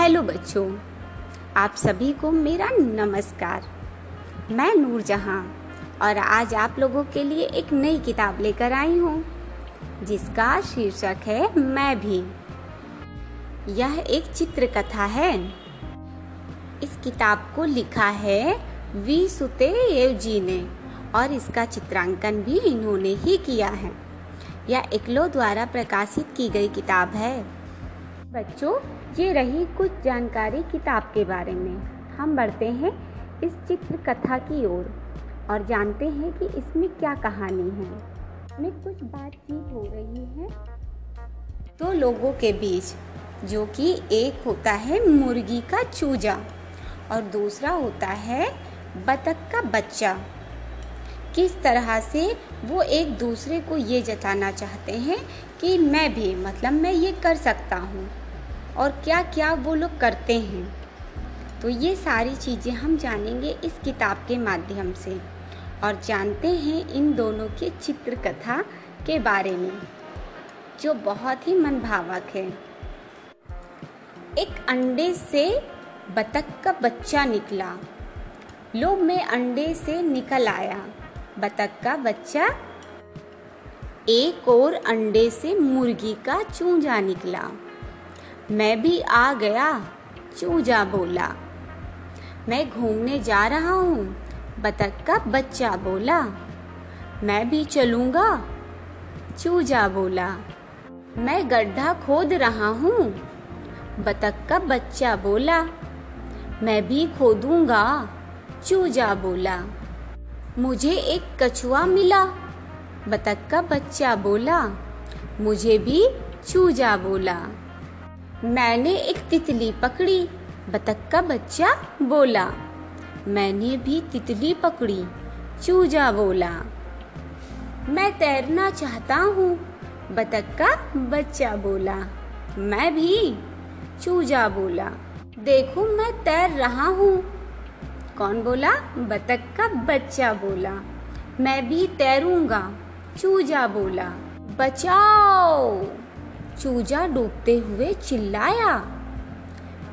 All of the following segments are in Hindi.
हेलो बच्चों, आप सभी को मेरा नमस्कार। मैं नूरजहां और आज आप लोगों के लिए एक नई किताब लेकर आई हूँ, जिसका शीर्षक है मैं भी। यह एक चित्र कथा है। इस किताब को लिखा है वी सुतेव जी ने और इसका चित्रांकन भी इन्होंने ही किया है। यह इकलो द्वारा प्रकाशित की गई किताब है। बच्चों, ये रही कुछ जानकारी किताब के बारे में। हम बढ़ते हैं इस चित्र कथा की ओर और जानते हैं कि इसमें क्या कहानी है। इसमें कुछ बातचीत हो रही है। दो लोगों के बीच, जो कि एक होता है मुर्गी का चूजा और दूसरा होता है बतख का बच्चा। किस तरह से वो एक दूसरे को ये जताना चाहते हैं कि मैं भी मतलब मैं ये कर सकता हूँ। और क्या क्या वो लोग करते हैं। तो ये सारी चीज़ें हम जानेंगे इस किताब के माध्यम से और जानते हैं इन दोनों के चित्रकथा के बारे में, जो बहुत ही मनभावक है। एक अंडे से बतख का बच्चा निकला। लोग में अंडे से निकल आया। बतख का बच्चा एक और अंडे से मुर्गी का चूजा निकला। मैं भी आ गया। चूजा बोला। मैं घूमने जा रहा हूँ, बतख का बच्चा बोला। मैं भी चलूँगा। चूजा बोला। मैं गड्ढा खोद रहा हूँ, बतख का बच्चा बोला। मैं भी खोदूँगा। चूजा बोला। मुझे एक कछुआ मिला, बतख का बच्चा बोला। मुझे भी चूजा बोला। मैंने एक तितली पकड़ी बतख का बच्चा बोला। मैंने भी तितली पकड़ी, चूजा बोला। मैं तैरना चाहता हूँ बतख का बच्चा बोला। मैं भी, चूजा बोला। देखो मैं तैर रहा हूँ। कौन बोला? बतख का बच्चा बोला। मैं भी तैरूँगा, चूजा बोला। बचाओ! चूजा डूबते हुए चिल्लाया।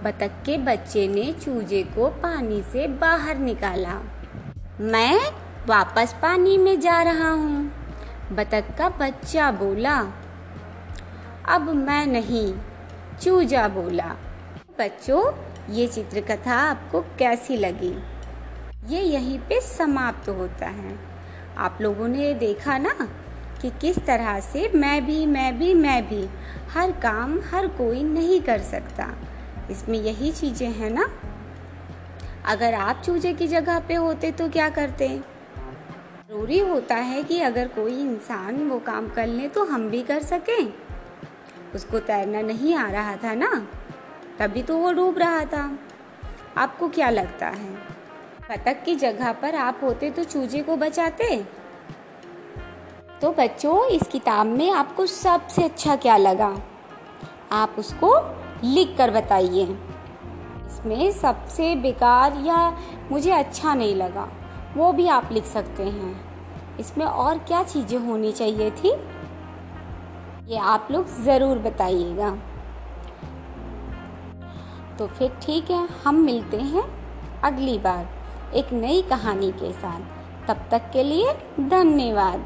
बतख के बच्चे ने चूजे को पानी से बाहर निकाला। मैं वापस पानी में जा रहा हूँ, बतख का बच्चा बोला। अब मैं नहीं, चूजा बोला। बच्चों, ये चित्रकथा आपको कैसी लगी? ये यहीं पे समाप्त होता है। आप लोगों ने देखा ना? कि किस तरह से मैं भी मैं भी मैं भी हर काम, हर कोई नहीं कर सकता। इसमें यही चीज़ें हैं ना। अगर आप चूजे की जगह पे होते तो क्या करते? ज़रूरी होता है कि अगर कोई इंसान वो काम कर ले तो हम भी कर सकें। उसको तैरना नहीं आ रहा था ना, तभी तो वो डूब रहा था। आपको क्या लगता है? बतख की जगह पर आप होते तो चूजे को बचाते? तो बच्चों, इस किताब में आपको सबसे अच्छा क्या लगा? आप उसको लिख कर बताइए। इसमें सबसे बेकार या मुझे अच्छा नहीं लगा, वो भी आप लिख सकते हैं। इसमें और क्या चीज़ें होनी चाहिए थी? ये आप लोग ज़रूर बताइएगा। तो फिर ठीक है, हम मिलते हैं अगली बार एक नई कहानी के साथ। तब तक के लिए धन्यवाद।